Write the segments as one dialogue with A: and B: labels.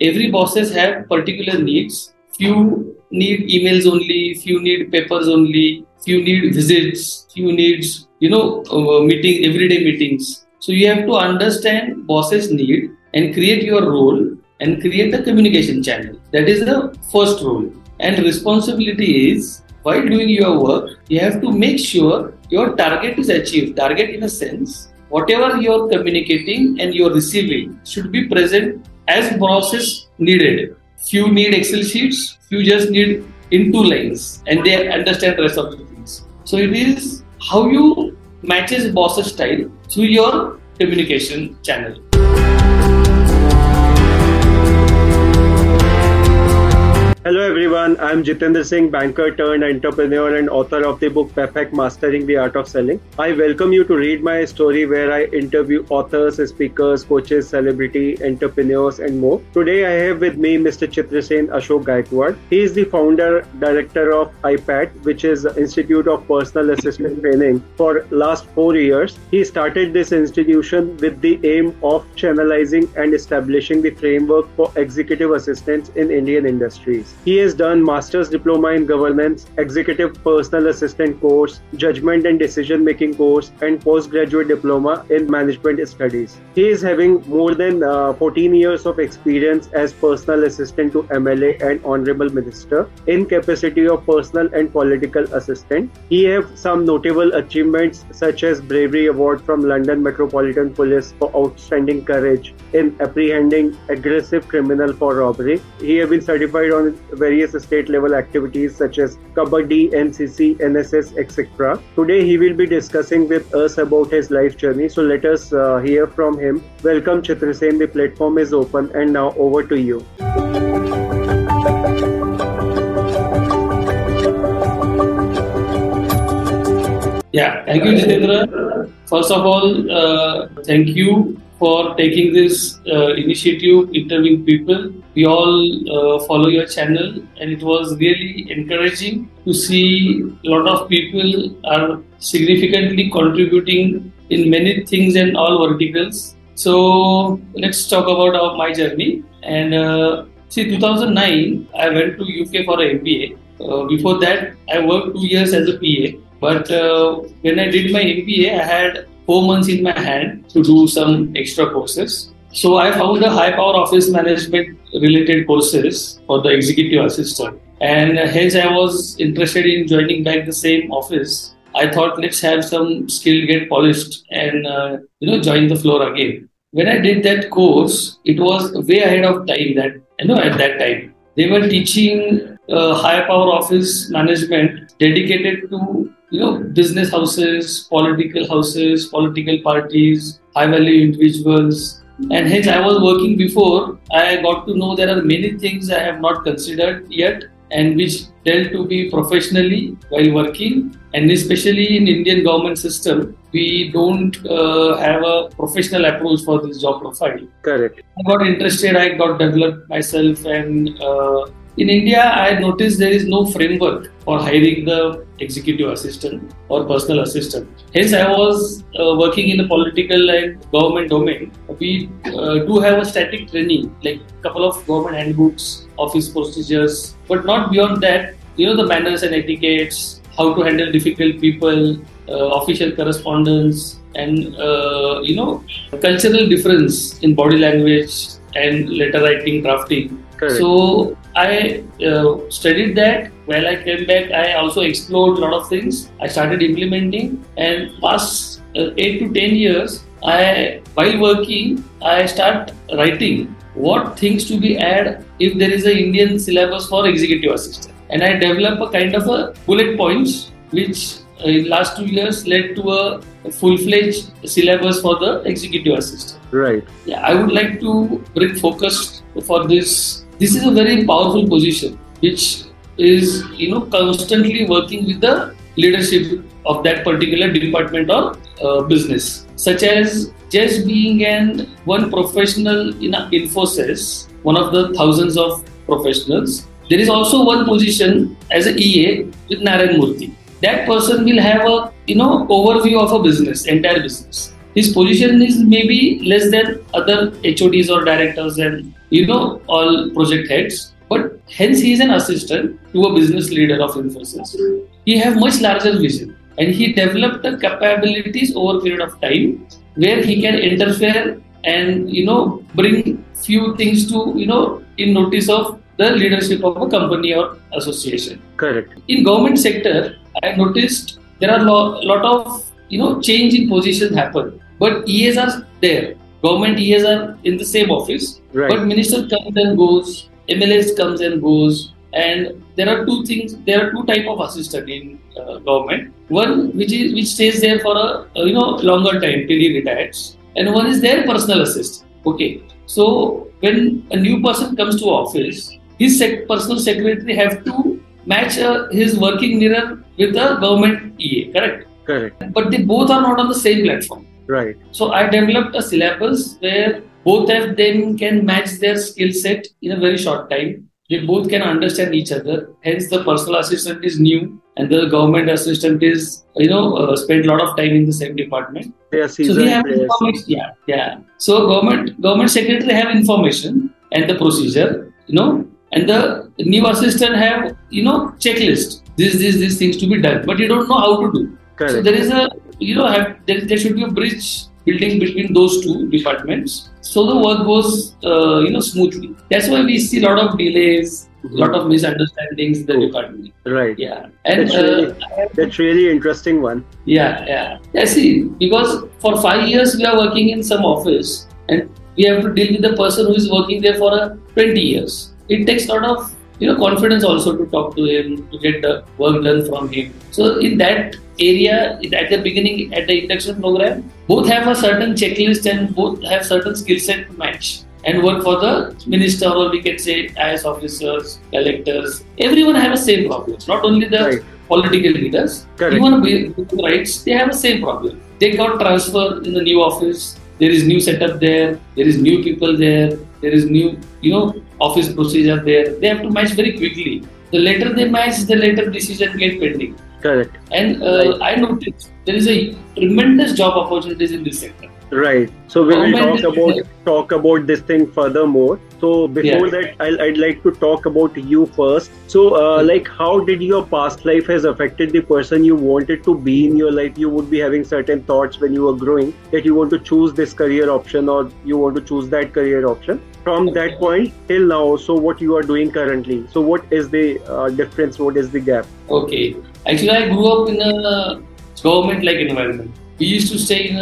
A: every bosses have particular needs. Few need emails only, few need papers only, few need visits, few needs, you know, uh, meeting, everyday meetings. So you have to understand bosses need and create your role and create the communication channel. That is the first role. And responsibility is while doing your work, you have to make sure your target is achieved. Target in a sense, whatever you're communicating and you're receiving should be present as process needed. Few need Excel sheets, few just need in two lines and they understand the rest of the things. So it is how you matches boss's style through your communication channel.
B: Hello everyone, I'm Jitendra Singh, banker turned entrepreneur and author of the book Perfect Mastering the Art of Selling. I welcome you to read my story where I interview authors, speakers, coaches, celebrity, entrepreneurs and more. Today I have with me Mr. Chitrasen Ashok Gaikwad. He is the founder, director of IPAT, which is Institute of Personal Assistant Training for last four years. He started this institution with the aim of channelizing and establishing the framework for executive assistants in Indian industries. He has done master's diploma in governance, executive personal assistant course, judgment and decision making course, and postgraduate diploma in management studies. He is having more than uh, 14 years of experience as personal assistant to MLA and honorable minister in capacity of personal and political assistant. He have some notable achievements such as bravery award from London Metropolitan Police for outstanding courage in apprehending aggressive criminal for robbery. He have been certified on various state level activities such as Kabaddi, NCC, NSS, etc. Today he will be discussing with us about his life journey. So let us uh, hear from him. Welcome Chitrasen, the platform is open and now over to you.
A: Yeah, thank you, Jitendra. First of all, uh, thank you for taking this uh, initiative, interviewing people. We all uh, follow your channel, and it was really encouraging to see a lot of people are significantly contributing in many things and all verticals. So let's talk about our, my journey. And uh, see, 2009, I went to UK for an MBA. Uh, before that, I worked two years as a PA. But uh, when I did my MBA, I had four months in my hand to do some extra courses. So I found the high power office management related courses for the executive assistant. And hence I was interested in joining back the same office. I thought let's have some skill get polished and uh, you know join the floor again. When I did that course, it was way ahead of time that you know at that time. They were teaching uh, high power office management dedicated to you know, business houses, political houses, political parties, high value individuals. And hence, I was working before. I got to know there are many things I have not considered yet, and which tend to be professionally while working. And especially in Indian government system, we don't uh, have a professional approach for this job profile.
B: Correct.
A: I got interested. I got developed myself, and uh, in India, I noticed there is no framework for hiring the executive assistant or personal assistant. Hence, I was uh, working in the political and government domain. We uh, do have a static training, like a couple of government handbooks, office procedures, but not beyond that. You know the manners and etiquettes, how to handle difficult people, uh, official correspondence, and uh, you know cultural difference in body language and letter writing, drafting.
B: Correct.
A: So I uh, studied that. While I came back, I also explored a lot of things. I started implementing, and past uh, eight to ten years, I while working, I start writing what things to be added if there is a Indian syllabus for executive assistant, and I develop a kind of a bullet points which uh, in last two years led to a full-fledged syllabus for the executive assistant.
B: Right.
A: Yeah, I would like to bring focus for this. This is a very powerful position, which is you know constantly working with the leadership of that particular department or uh, business, such as just being an one professional in Infosys, one of the thousands of professionals. There is also one position as a EA with Narayan Murthy that person will have a you know overview of a business, entire business. His position is maybe less than other HODs or directors and you know, all project heads. But hence he is an assistant to a business leader of Infosys. He have much larger vision and he developed the capabilities over a period of time where he can interfere and you know bring few things to you know in notice of the leadership of a company or association.
B: Correct.
A: In government sector, I noticed there are lot, lot of you know change in positions happen, but EAs are there. Government EAs are in the same office,
B: Right.
A: but minister comes and goes, MLS comes and goes, and there are two things. There are two type of assistant in uh, government. One which is which stays there for a uh, you know longer time till he retires, and one is their personal assistant. Okay, so when a new person comes to office, his sec- personal secretary have to match uh, his working mirror with a government EA, correct?
B: Correct.
A: But they both are not on the same platform.
B: Right.
A: So I developed a syllabus where both of them can match their skill set in a very short time. They both can understand each other. Hence, the personal assistant is new, and the government assistant is, you know, uh, spent a lot of time in the same department.
B: They are
A: So they have
B: players.
A: information. Yeah, yeah. So government government secretary have information and the procedure, you know, and the new assistant have, you know, checklist. This, this, these things to be done, but you don't know how to do.
B: Correct.
A: So there is a, you know, have, there, there should be a bridge building between those two departments, so the work goes, uh, you know, smoothly. That's why we see a lot of delays, a lot of misunderstandings in the
B: Oh.
A: department.
B: Right.
A: Yeah, and
B: That's
A: uh,
B: really-
A: have
B: That's really interesting one.
A: yeah, yeah. Yeah, see, because for five years we are working in some office and we have to deal with the person who is working there for uh, 20 years. It takes a lot of you know confidence also to talk to him, to get the work done from him. So in that area, at the beginning, at the induction program, both have a certain checklist and both have certain skill set to match and work for the minister or we can say IS officers, collectors. Everyone have the same problem. Not only the
B: Right.
A: political leaders,
B: Correct.
A: even with rights, they have the same problem. They got transfer in the new office. There is new setup there. There is new people there. There is new, you know, office procedure there. They have to match very quickly. The later they match, the later decision get pending.
B: Correct.
A: And uh, I noticed there is a tremendous job opportunities in this sector.
B: Right. So we will talk about talk about this thing furthermore. So before
A: Yeah.
B: that, I'll, I'd like to talk about you first. So, uh, like, how did your past life has affected the person you wanted to be in your life? You would be having certain thoughts when you were growing that you want to choose this career option or you want to choose that career option. From that point till now, so what you are doing currently? So, what is the uh, difference? What is the gap?
A: Okay. Actually, I grew up in a government-like environment. We used to stay in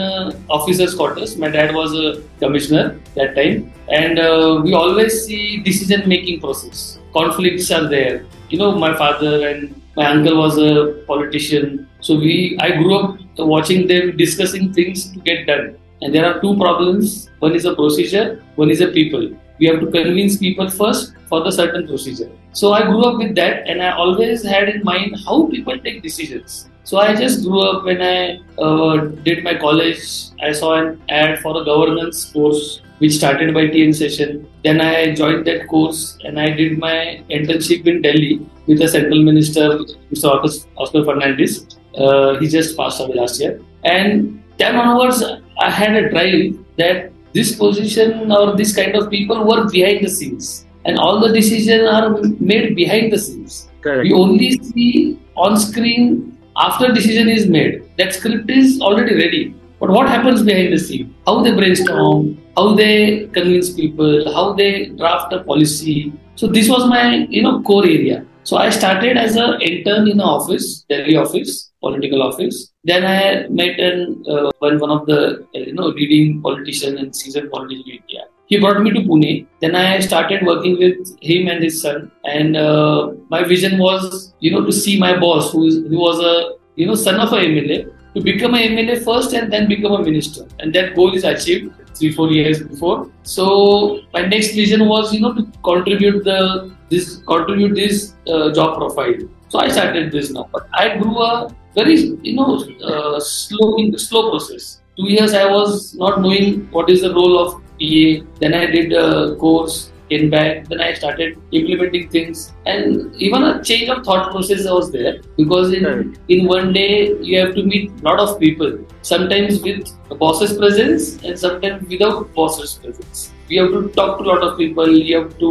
A: officers' quarters. My dad was a commissioner that time, and uh, we always see decision-making process. Conflicts are there. You know, my father and my uncle was a politician, so we I grew up watching them discussing things to get done. And there are two problems. One is a procedure. One is a people. We have to convince people first for the certain procedure. So I grew up with that, and I always had in mind how people take decisions. So I just grew up when I uh, did my college. I saw an ad for a governance course which started by TN Seshan. Then I joined that course and I did my internship in Delhi with the central minister, Mr. Oscar, Fernandes. Uh, he just passed away last year. And then onwards, I had a drive that this position or this kind of people work behind the scenes. And all the decisions are made behind the scenes.
B: Correct.
A: We only see on screen after decision is made. That script is already ready. But what happens behind the scene? How they brainstorm, how they convince people, how they draft a policy. So this was my you know core area. So I started as an intern in an office, Delhi office, political office. Then I met an uh, one one of the uh, you know leading politician and seasoned politician in India. He brought me to Pune. Then I started working with him and his son. And uh, my vision was, you know, to see my boss, who, is, who was a, you know, son of a MLA, to become a MLA first and then become a minister. And that goal is achieved three, four years before. So my next vision was, you know, to contribute the this contribute this uh, job profile. So I started this now. But I grew a very, you know, uh, slow slow process. Two years I was not knowing what is the role of PA. Then I did a course, in back. Then I started implementing things, and even a change of thought process was there because in
B: Right.
A: in one day you have to meet a lot of people. Sometimes with the boss's presence, and sometimes without boss's presence. we have to talk to a lot of people. You have to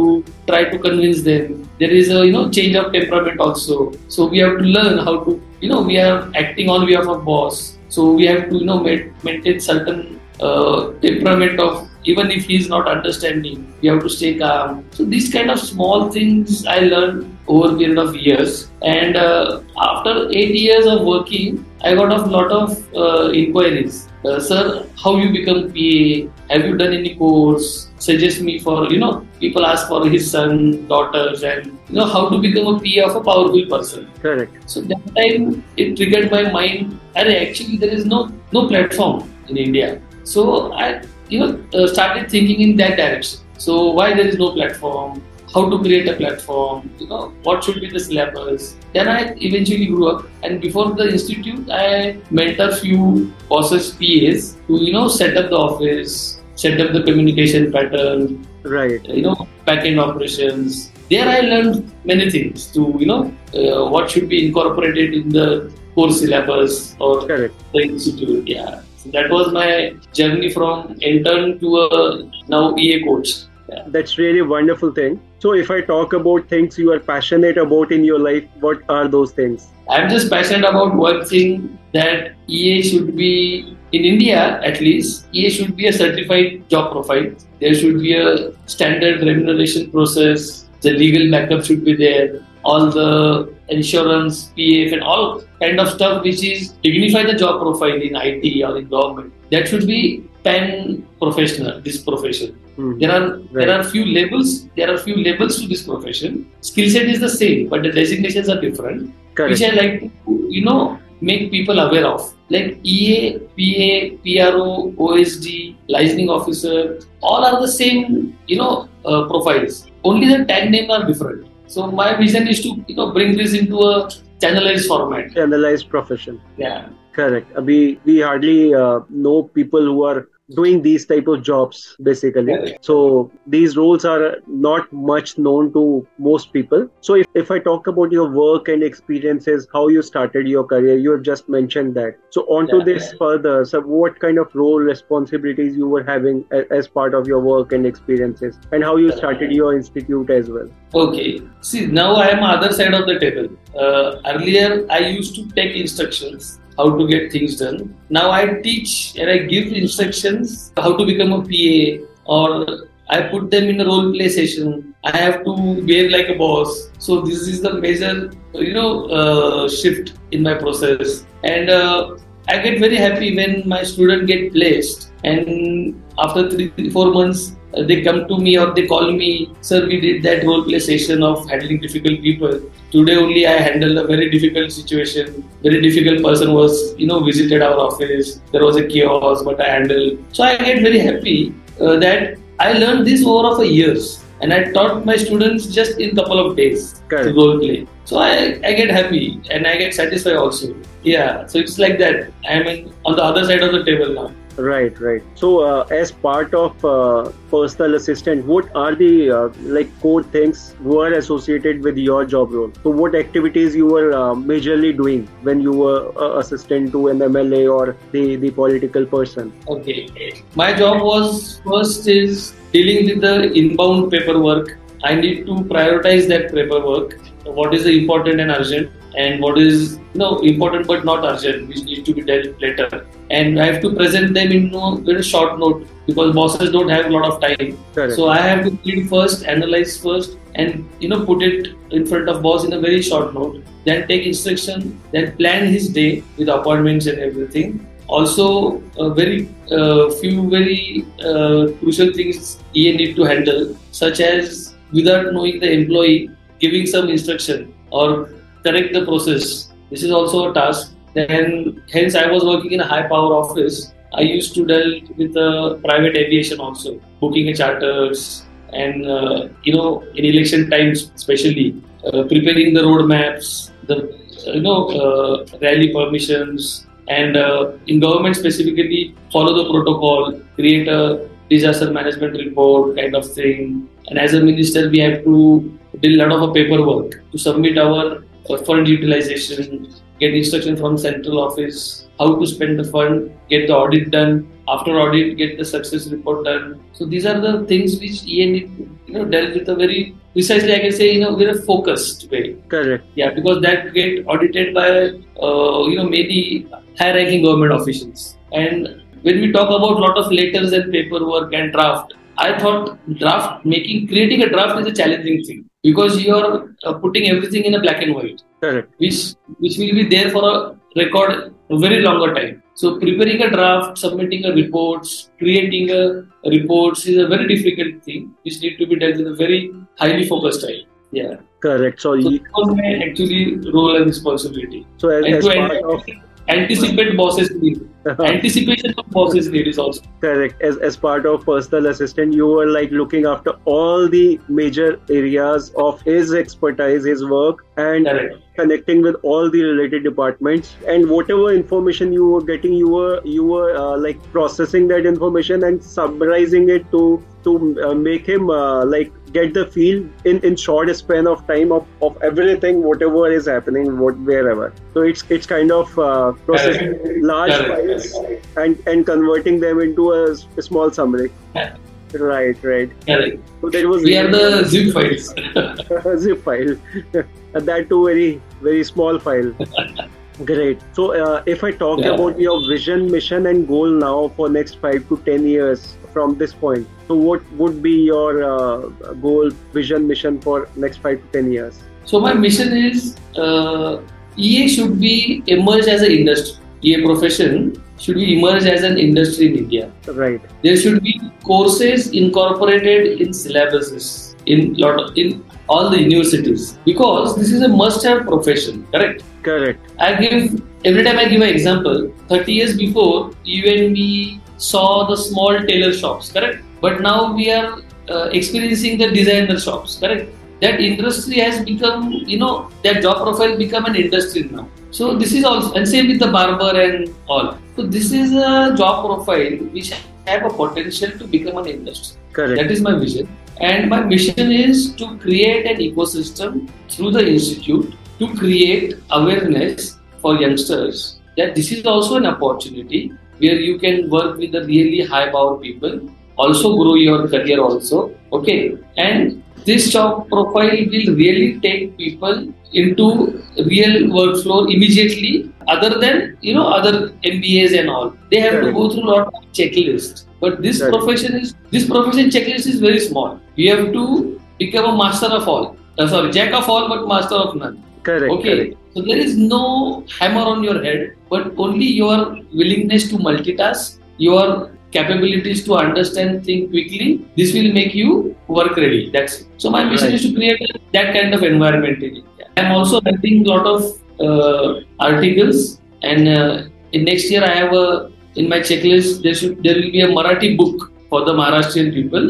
A: try to convince them. There is a you know change of temperament also. So we have to learn how to you know we are acting on behalf of a boss. So we have to you know maintain certain uh, temperament of even if he's not understanding, we have to stay calm. So these kind of small things I learned over a period of years. And uh, after eight years of working, I got a lot of uh, inquiries. Uh, sir, how you become PA? Have you done any course? Suggest me for you know. People ask for his son, daughters, and you know how to become a PA of a powerful person.
B: Correct.
A: So that time it triggered my mind. And actually, there is no no platform in India. So I you know uh, started thinking in that direction. So why there is no platform? How to create a platform? You know what should be the syllabus? Then I eventually grew up, and before the institute, I mentor few bosses, PAs to you know set up the office, set up the communication pattern,
B: right?
A: You know backend operations. There I learned many things to you know uh, what should be incorporated in the course syllabus or
B: Correct.
A: the institute. Yeah. That was my journey from intern to a now EA coach.
B: Yeah. That's really a wonderful thing. So if I talk about things you are passionate about in your life, what are those things?
A: I'm just passionate about one thing that EA should be in India at least, EA should be a certified job profile. There should be a standard remuneration process. The legal backup should be there all the insurance, PF, and all kind of stuff which is dignify the job profile in IT or in government. That should be pan professional. This profession. Mm-hmm. There are right. there are few labels. There are few labels to this profession. Skill set is the same, but the designations are different. Correct. Which I like to you know make people aware of. Like EA, PA, PRO, OSD, licensing officer, all are the same, you know, uh, profiles. Only the tag name are different. So my vision is to you know bring this into a channelized format.
B: Channelized profession.
A: Yeah.
B: Correct. We we hardly uh, know people who are doing these type of jobs basically. So these roles are not much known to most people. So if, if i talk about your work and experiences how you started your career you have just mentioned that. So onto yeah. this further. So what kind of role responsibilities you were having as part of your work and experiences and how you started your institute as well?
A: Okay. See now i am other side of the table. Uh, earlier i used to take instructions how to get things done. Now I teach and I give instructions how to become a PA or I put them in a role play session. I have to behave like a boss. So this is the major, you know, uh, shift in my process. And uh, I get very happy when my student get placed. And after three, four months, they come to me or they call me, sir, we did that whole play session of handling difficult people. Today only I handled a very difficult situation. Very difficult person was, you know, visited our office. There was a chaos, but I handled. So I get very happy uh, that I learned this over of a years. And I taught my students just in couple of days to role play. So I, I get happy and I get satisfied also. Yeah, so it's like that. I'm in, on the other side of the table now.
B: Right, right. So, uh, as part of uh, personal assistant, what are the uh, like core things were associated with your job role? So, what activities you were uh, majorly doing when you were uh, assistant to an MLA or the the political person?
A: Okay, my job was first is dealing with the inbound paperwork. I need to prioritize that paperwork. What is the important and urgent? And what is you know important but not urgent, which needs to be dealt later. And I have to present them in a very short note because bosses don't have a lot of time. Correct. So I have to read first, analyze first, and you know put it in front of boss in a very short note. Then take instruction, then plan his day with appointments and everything. Also, a very uh, few very uh, crucial things EA need to handle, such as without knowing the employee, giving some instruction or correct the process. This is also a task. Then, hence, I was working in a high power office. I used to deal with uh, private aviation also, booking a charters, and uh, you know, in election times, especially uh, preparing the roadmaps, the you know, uh, rally permissions, and uh, in government specifically, follow the protocol, create a disaster management report kind of thing. And as a minister, we have to do a lot of paperwork to submit our fund utilization, get instruction from central office, how to spend the fund, get the audit done. After audit, get the success report done. So these are the things which you know dealt with a very precisely I can say in a very focused way.
B: Correct.
A: Yeah, because that get audited by uh, you know many high-ranking government officials. And when we talk about lot of letters and paperwork and draft, I thought draft making creating a draft is a challenging thing because you are uh, putting everything in a black and white,
B: Correct.
A: which which will be there for a record a very longer time. So preparing a draft, submitting a reports, creating a reports is a very difficult thing which need to be dealt with a very highly focused time. Yeah.
B: Correct. So,
A: So
B: you,
A: that was my actually role and responsibility.
B: so as,
A: And
B: as
A: to
B: part of
A: anticipate bosses need. Anticipation of bosses need is also.
B: Correct. As, as part of personal assistant you were like looking after all the major areas of his expertise his work and
A: correct.
B: connecting with all the related departments. And whatever information you were getting you were you were uh, like processing that information and summarizing it to to uh, make him uh, like get the feel in in short span of time of, of everything whatever is happening what wherever so it's it's kind of uh, processing large
A: Correct.
B: files and and converting them into a small summary
A: Yeah.
B: right right
A: Correct.
B: so that was
A: We are the zip files.
B: zip file that too very very small file great so uh, if i talk
A: Yeah.
B: about your vision mission and goal now for next 5 to 10 years from this point so what would be your uh, goal vision mission for next 5 to 10 years
A: so my mission is uh, EA should be emerged as an industry. EA profession should be emerged as an industry in India.
B: right
A: There should be courses incorporated in syllabuses in lot of, in all the universities because this is a must-have profession. Correct.
B: correct
A: I give every time I give an example. 30 years before, even we saw the small tailor shops, correct? But now we are uh, experiencing the designer shops, correct? That industry has become, you know, that job profile become an industry now. So this is also, and same with the barber and all. So this is a job profile which have a potential to become an industry.
B: correct
A: That is my vision. And my mission is to create an ecosystem through the institute to create awareness for youngsters that this is also an opportunity where you can work with the really high power people, also grow your career also. Okay. And this job profile will really take people into real workflow immediately other than you know other mbas and all they have to go through a lot of checklist but this
B: Correct.
A: profession is this profession checklist is very small you have to become a master of all uh, sorry jack of all but master of none
B: correct
A: okay
B: correct.
A: so there is no hammer on your head but only your willingness to multitask your capabilities to understand think quickly. This will make you work ready. That's it. So my mission
B: Right.
A: is to create that kind of environment in india. I'm also writing a lot of uh, articles and uh, in next year i have a in my checklist there should there will be a marathi book for the maharashtrian people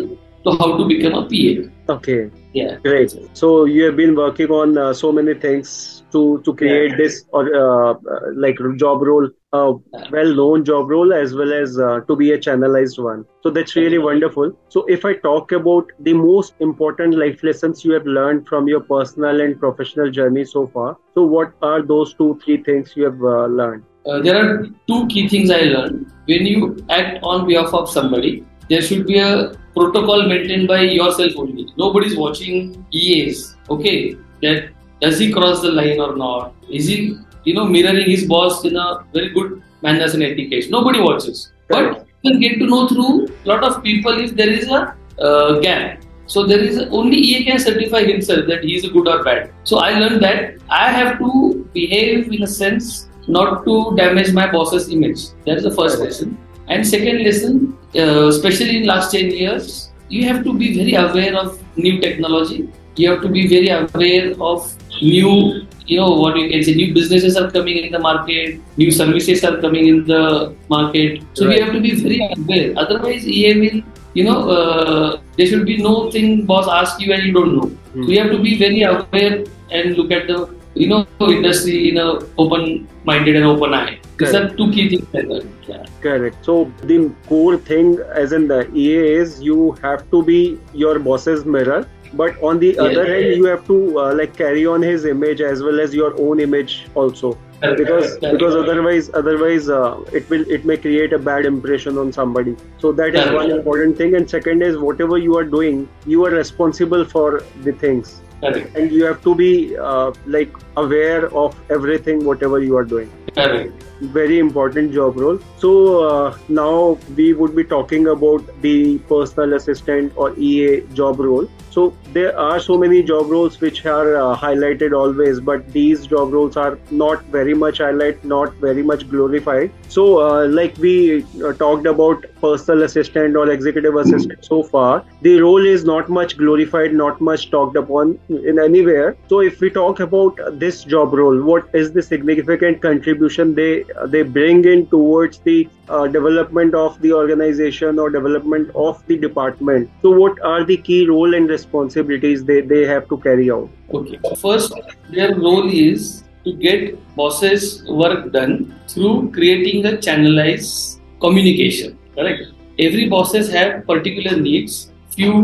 A: to how to become a pa
B: okay
A: yeah
B: Great. So you have been working on uh, so many things to to create
A: Yeah.
B: this or uh, uh, like job role, uh, well-known job role as well as uh, to be a channelized one. So that's really wonderful. So if I talk about the most important life lessons you have learned from your personal and professional journey so far, so what are those two three things you have uh, learned?
A: Uh, there are two key things I learned. When you act on behalf of somebody, there should be a protocol maintained by yourself only. Nobody's watching EAs. Okay, that does he cross the line or not? Is he, you know, mirroring his boss in a very good manners and etiquette? Nobody watches. But you can get to know through a lot of people if there is a uh, gap. So there is only EA can certify himself that he is good or bad. So I learned that I have to behave in a sense not to damage my boss's image. That is the first lesson. And second lesson, uh, especially in last 10 years, you have to be very aware of new technology. You have to be very aware of new, you know, what you can say, new businesses are coming in the market, new services are coming in the market. So we have to be very aware. Otherwise, will, you know, uh, there should be no thing boss ask you and you don't know.
B: Hmm.
A: So you have to be very aware and look at the, you know, industry in a open-minded and open eye. These are two key things. Yeah.
B: Correct. So the core thing, as in the EA, is you have to be your boss's mirror, but on the
A: Yeah.
B: other hand, you have to uh, like carry on his image as well as your own image also. because because otherwise otherwise uh, it will it may create a bad impression on somebody so that is one important thing and second is whatever you are doing you are responsible for the things
A: Correct.
B: and you have to be uh, like aware of everything whatever you are doing
A: Correct.
B: very important job role. So uh, now we would be talking about the personal assistant or ea job role. So there are so many job roles which are uh, highlighted always but these job roles are not very much highlighted, not very much glorified so uh, like we uh, talked about personal assistant or executive assistant so far the role is not much glorified not much talked upon in anywhere. So if we talk about this job role what is the significant contribution they they bring in towards the uh, development of the organization or development of the department? So what are the key role and responsibilities they, they have to carry out?
A: Okay. First their role is to get bosses work done through creating a channelized communication correct every bosses have particular needs few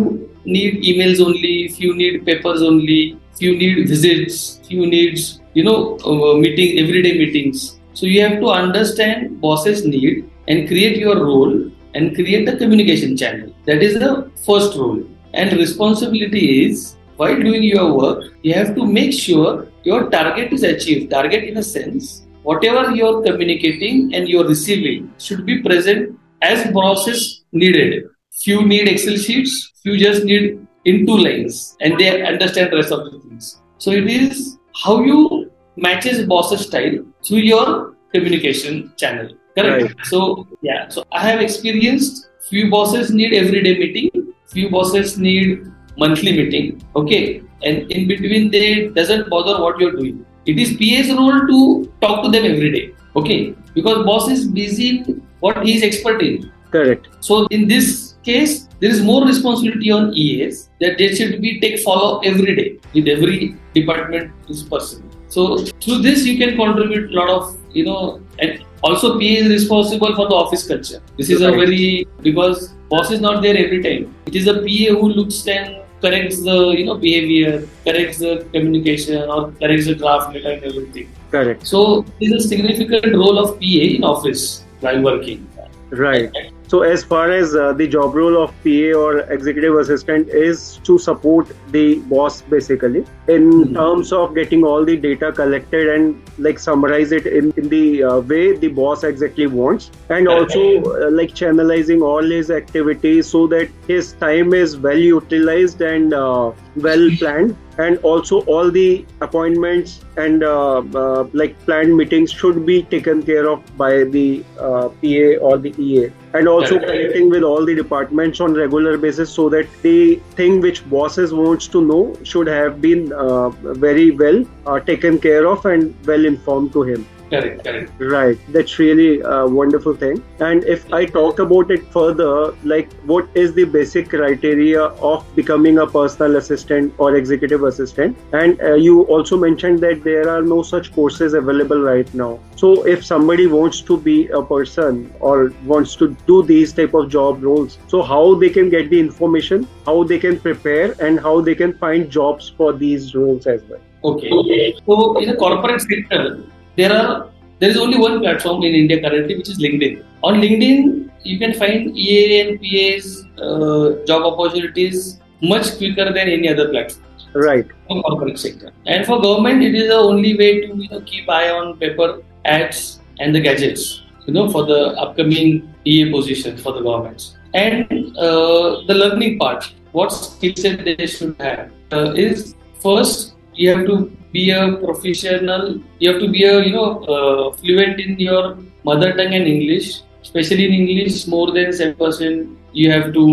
A: need emails only few need papers only few need visits few needs you know uh, meeting everyday meetings so you have to understand bosses need and create your role and create the communication channel. That is the first role. And responsibility is while doing your work, you have to make sure your target is achieved. Target in a sense, whatever you're communicating and you're receiving should be present as process needed. Few need Excel sheets, few just need in two lines and they understand the rest of the things. So it is how you matches boss's style through your communication channel. Correct. Right. So yeah. So I have experienced few bosses need everyday meeting, few bosses need monthly meeting. Okay. And in between they doesn't bother what you're doing. It is PA's role to talk to them every day. Okay. Because boss is busy in what he is expert in.
B: Correct.
A: So in this case, there is more responsibility on EAs that they should be take follow every day with every department is person. So through this, you can contribute a lot of, you know, and also PA is responsible for the office culture. This is a very, because boss is not there every time. It is a PA who looks and corrects the, you know, behavior, corrects the communication or corrects the draft letter and everything.
B: Correct.
A: So is a significant role of PA in office while working.
B: Right. So, as far as uh, the job role of PA or executive assistant is to support the boss basically in mm-hmm. terms of getting all the data collected and like summarize it in, in the uh, way the boss exactly wants, and also uh, like channelizing all his activities so that his time is well utilized and uh, well planned and also all the appointments and uh, uh, like planned meetings should be taken care of by the uh, PA or the EA and also connecting with all the departments on regular basis so that the thing which bosses wants to know should have been uh, very well uh, taken care of and well informed to him
A: Correct, correct.
B: Right. That's really a wonderful thing. And if I talk about it further, like what is the basic criteria of becoming a personal assistant or executive assistant? And uh, you also mentioned that there are no such courses available right now. So if somebody wants to be a person or wants to do these type of job roles, so how they can get the information, how they can prepare, and how they can find jobs for these roles as well.
A: Okay. So in the corporate sector, there are there is only one platform in India currently, which is LinkedIn. On LinkedIn, you can find EA and PA's uh, job opportunities much quicker than any other platform.
B: Right.
A: For corporate sector, and for government, it is the only way to you know keep eye on paper ads and the gazettes. You know, for the upcoming EA positions for the governments. And uh, the learning part, what skill set they should have uh, is first you have to be a professional. You have to be a you know uh, fluent in your mother tongue and English, especially in English more than seven percent. You have to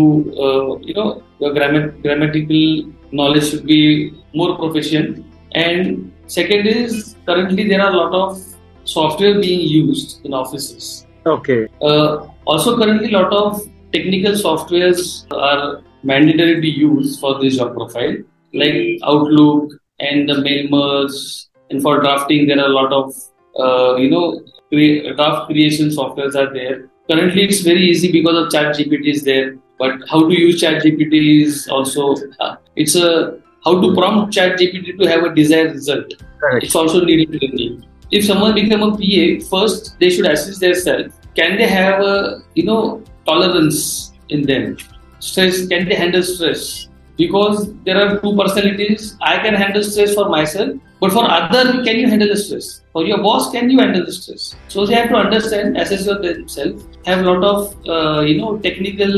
A: uh, you know your grammar, grammatical knowledge should be more proficient. And second is currently there are a lot of software being used in offices.
B: Okay.
A: Uh, also, currently, a lot of technical softwares are mandatory to use for this job profile, like Outlook, and the mail merge. And for drafting, there are a lot of uh, you know cre- draft creation softwares are there. Currently, it's very easy because of Chat GPT is there. But how to use Chat GPT is also uh, it's a how to prompt Chat GPT to have a desired result.
B: Correct.
A: It's also needed to learning. if someone become a PA, first they should assess themselves. Can they have a you know tolerance in them? Stress? Can they handle stress? Because there are two personalities. I can handle stress for myself, but for other, can you handle the stress? For your boss, can you handle the stress? So they have to understand, assess themselves. Have a lot of uh, you know technical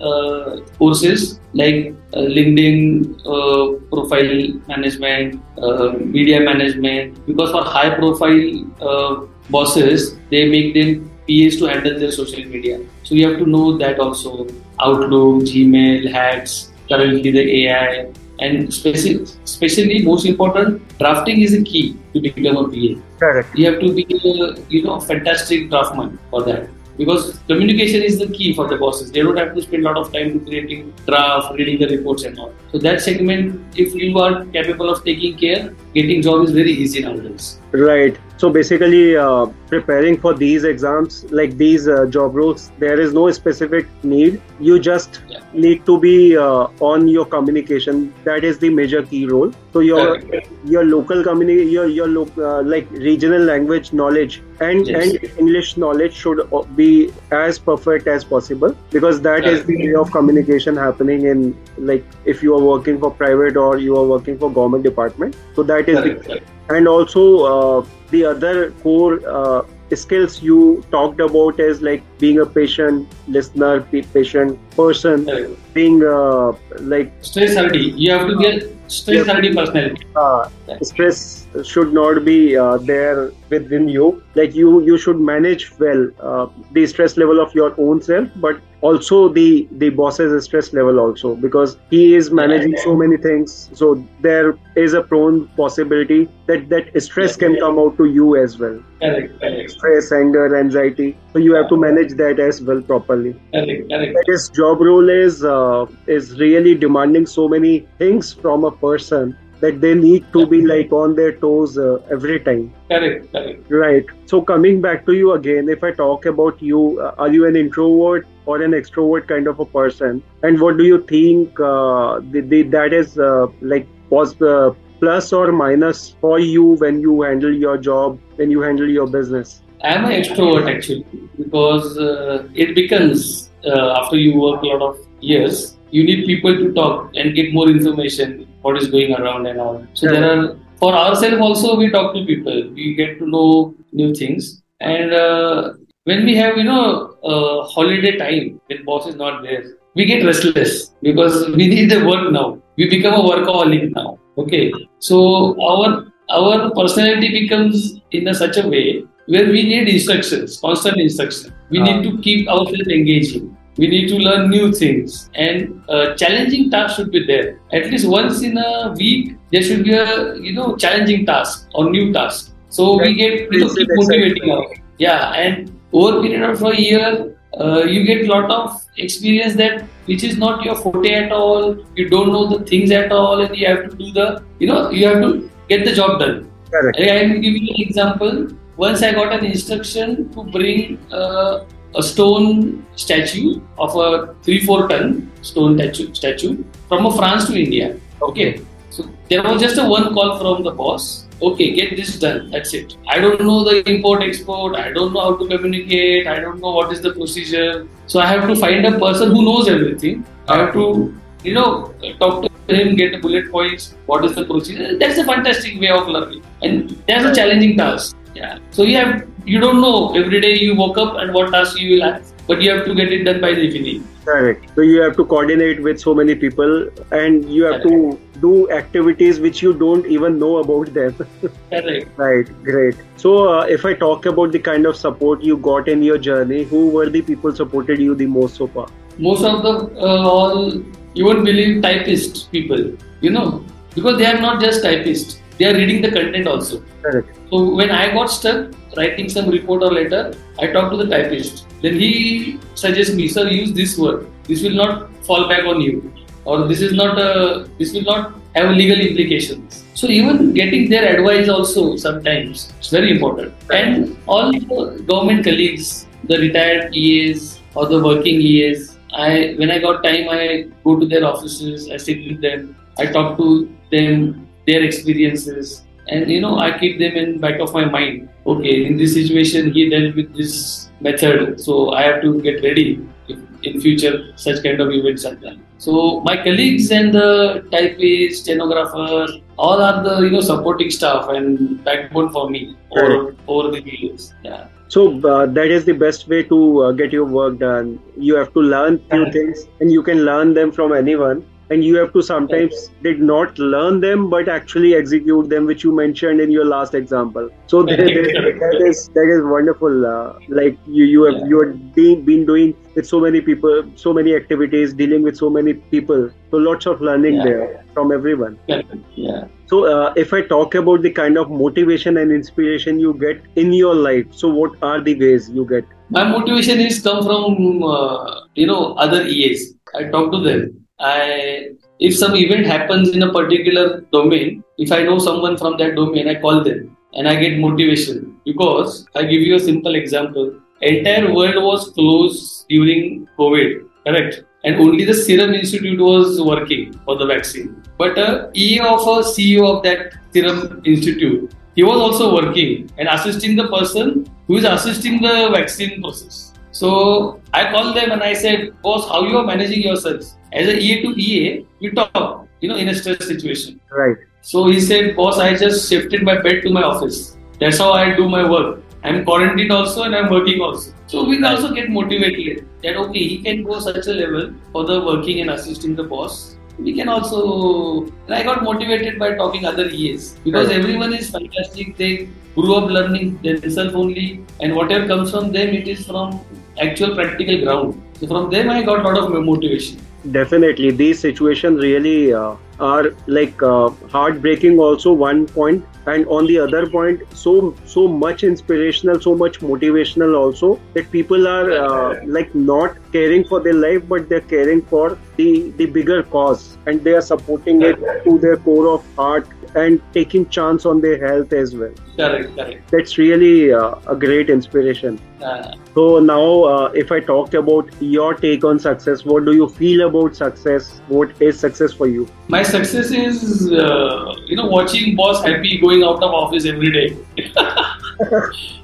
A: uh, courses like uh, LinkedIn uh, profile management, uh, media management. Because for high profile uh, bosses, they make them PAs to handle their social media. So you have to know that also. Outlook, Gmail, hacks, currently the AI, and especially, especially most important, drafting is a key to become a PA.
B: Correct.
A: You have to be, a, you know, fantastic draftman for that. Because communication is the key for the bosses. They don't have to spend a lot of time creating draft, reading the reports and all. So that segment, if you are capable of taking care, getting job is very easy nowadays.
B: Right. So basically, uh, preparing for these exams, like these uh, job roles, there is no specific need. You just
A: Yeah.
B: need to be uh, on your communication. That is the major key role. So your
A: Correct.
B: your local community, your your lo- uh, like regional language knowledge and
A: Yes.
B: and English knowledge should uh, be as perfect as possible because that is the way of communication happening in like if you are working for private or you are working for government department. So that is the
A: Correct, correct.
B: and also uh, the other core uh, skills you talked about is like being a patient listener pa- patient person
A: Correct.
B: being uh, like
A: Stress hardy. You have to get stress
B: Yeah.
A: hardy personality.
B: uh, stress should not be uh, there within you like you you should manage well uh, the stress level of your own self but also the the boss's stress level also because he is managing so many things so there is a prone possibility that that stress can come out to you as well
A: Correct, correct,
B: stress anger anxiety so you have to manage that as well properly.
A: Correct, correct.
B: this job role is uh, is really demanding so many things from a person that they need to be like on their toes uh, every time.
A: Correct, correct.
B: right. So coming back to you again if i talk about you uh, are you an introvert or an extrovert kind of a person? And what do you think uh, the, the, that is uh, like was uh, plus or minus for you when you handle your job when you handle your business
A: I am an extrovert actually because uh, it becomes uh, after you work a lot of years, you need people to talk and get more information what is going around and all. So there are for ourselves also we talk to people, we get to know new things, and uh, when we have you know holiday time when boss is not there, we get restless because we need the work now. We become a workaholic now. Okay, so our our personality becomes in a such a way where we need instructions, constant instruction. We need to keep ourselves engaging. We need to learn new things, and uh, challenging tasks should be there. At least once in a week, there should be a you know challenging task or new task. So we get you know, keep motivating ourselves. Yeah, and over a period of a year, uh, you get lot of experience that which is not your forte at all. You don't know the things at all, and you have to do the you know you have to get the job done.
B: correct
A: I will give you an example. Once I got an instruction to bring uh, a stone statue of a three four ton stone statue, statue from France to India. Okay, so there was just a one call from the boss. Okay, get this done. That's it. I don't know the import export. I don't know how to communicate. I don't know what is the procedure. So I have to find a person who knows everything. I have to you know talk to him, get the bullet points. What is the procedure? That's a fantastic way of learning, and that's a challenging task. Yeah. So you have you don't know every day you woke up and what task you will have, but you have to get it done by the evening.
B: Correct. So you have to coordinate with so many people, and you have to do activities which you don't even know about them.
A: Correct.
B: right. Great. So uh, if I talk about the kind of support you got in your journey, who were the people supported you the most so far?
A: Most of the uh, all you won't believe typist people, you know, because they are not just typists. They are reading the content also.
B: Correct.
A: So when I got stuck writing some report or letter, I talked to the typist. Then he suggests me, sir, use this word. This will not fall back on you, or this is not a, this will not have legal implications. So even getting their advice also sometimes it's very important. And all the government colleagues, the retired EAs or the working EAs, I when I got time, I go to their offices, I sit with them, I talk to them, their experiences, and you know I keep them in back of my mind. Okay, in this situation he dealt with this method, so I have to get ready if in future such kind of events are done. So my colleagues and the typist, stenographer, all are the you know supporting staff and backbone for me over over the years. Yeah.
B: So uh, that is the best way to uh, get your work done. You have to learn few things, and you can learn them from anyone and you have to sometimes did not learn them but actually execute them which you mentioned in your last example. So that, that is that is wonderful uh, like you you have yeah. you have been, been doing with so many people so many activities dealing with so many people. So lots of learning yeah. there from everyone.
A: Yeah.
B: So uh, if i talk about the kind of motivation and inspiration you get in your life so what are the ways you get?
A: My motivation is come from uh, you know other eas i talk to them I if some event happens in a particular domain, if I know someone from that domain, I call them and I get motivation. Because I give you a simple example. Entire world was closed during COVID, correct? And only the Serum Institute was working for the vaccine. But a of a CEO of that Serum Institute, he was also working and assisting the person who is assisting the vaccine process. So I called them and I said, boss, how you are managing yourselves? As a EA to EA, we talk, you know, in a stress situation.
B: Right.
A: So he said, boss, I just shifted my bed to my office. That's how I do my work. I'm quarantined also and I'm working also. So we also get motivated that okay, he can go such a level for the working and assisting the boss. We can also and I got motivated by talking other EAs because right. everyone is fantastic. They grew up learning themselves only and whatever comes from them it is from actual practical ground. So from them I got a lot of motivation
B: definitely these situations really uh, are like uh, heartbreaking also one point. And on the other point so so much inspirational so much motivational also that people are uh, like not caring for their life but they're caring for the the bigger cause. And they are supporting it to their core of heart and taking chance on their health as well.
A: Correct correct.
B: That's really uh, a great inspiration.
A: Uh,
B: so now uh, if i talked about your take on success what do you feel about success? What is success for you?
A: My success is uh, you know watching boss happy going out of office every day.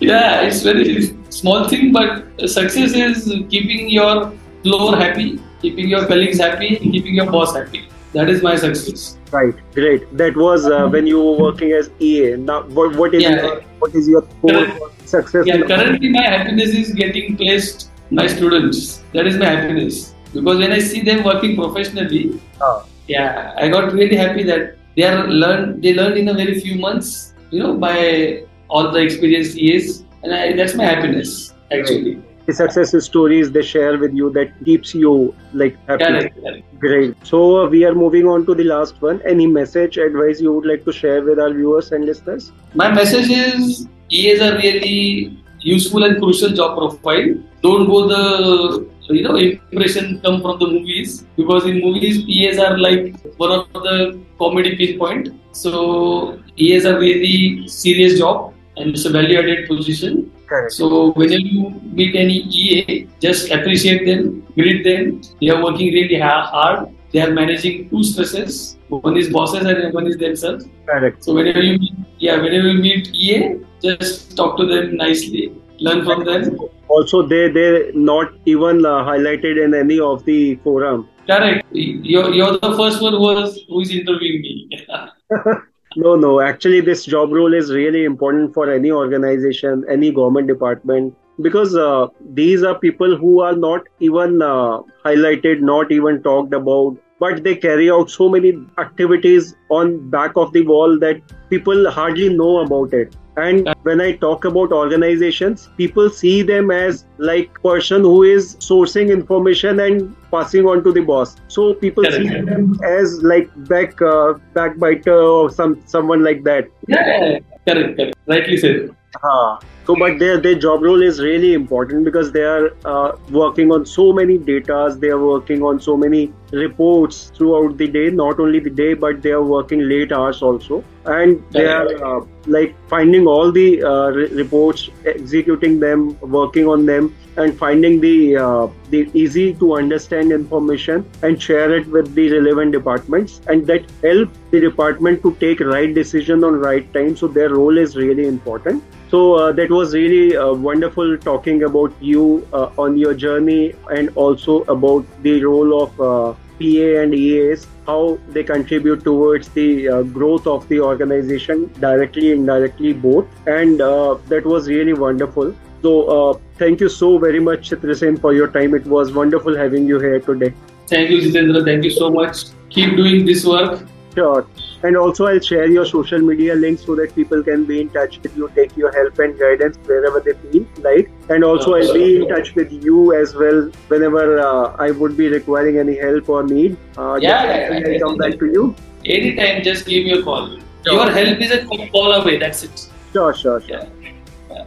A: Yeah it's very small thing but success is keeping your floor happy keeping your colleagues happy keeping your boss happy that is my success.
B: Right, great. That was uh, when you were working as EA. Now, what, what is yeah. your, what is your core success?
A: Yeah, currently my happiness is getting placed my students. That is my happiness because when I see them working professionally,
B: oh.
A: yeah, I got really happy that they are learn. They learned in a very few months. You know, by all the experienced EAs, and I, that's my happiness actually.
B: Right the success stories they share with you that keeps you like happy.
A: Correct, correct.
B: Great. So uh, we are moving on to the last one. Any message, advice you would like to share with our viewers and listeners?
A: My message is EAs are really useful and crucial job profile. Don't go the you know impression come from the movies because in movies EAs are like one of the comedy pinpoint. So EAs are really serious job and it's a value added position
B: Correct.
A: So whenever you meet any EA, just appreciate them, greet them. They are working really hard. They are managing two stresses. One is bosses and one is themselves.
B: Correct.
A: So whenever you meet, yeah, whenever you meet EA, just talk to them nicely, learn from them.
B: Also, they they not even uh, highlighted in any of the forum.
A: Correct. You're, you're the first one who was who is interviewing me.
B: No, no. Actually, this job role is really important for any organization, any government department, because uh, these are people who are not even uh, highlighted, not even talked about, but they carry out so many activities on back of the wall that people hardly know about it and when i talk about organizations people see them as like person who is sourcing information and passing on to the boss so people correct. see them as like back uh, backbiter or some someone like that
A: yeah correct, correct. rightly said
B: uh, so, but their their job role is really important because they are uh, working on so many datas. They are working on so many reports throughout the day. Not only the day, but they are working late hours also, and they are uh, like finding all the uh, re- reports, executing them, working on them, and finding the uh, the easy to understand information and share it with the relevant departments and that help the department to take right decision on right time so their role is really important so uh, that was really uh, wonderful talking about you uh, on your journey and also about the role of uh, PA and EAs, how they contribute towards the uh, growth of the organization directly, and indirectly, both. And uh, that was really wonderful. So, uh, thank you so very much, Chitrasen, for your time. It was wonderful having you here today.
A: Thank you, Jitendra. Thank you so much. Keep doing this work.
B: Sure. And also, I'll share your social media links so that people can be in touch with you, take your help and guidance wherever they feel like. And also, I'll be in touch with you as well whenever uh, I would be requiring any help or need.
A: Uh, yeah,
B: yeah, I'll come back to you.
A: Anytime, just give me a call. Sure. Your help is a call away. That's it.
B: Sure, sure, sure. Yeah.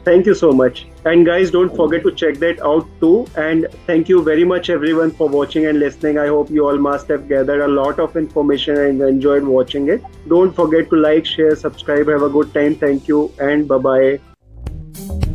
B: Thank you so much. And guys, don't forget to check that out too. And thank you very much, everyone, for watching and listening. I hope you all must have gathered a lot of information and enjoyed watching it. Don't forget to like, share, subscribe. Have a good time. Thank you, and bye bye.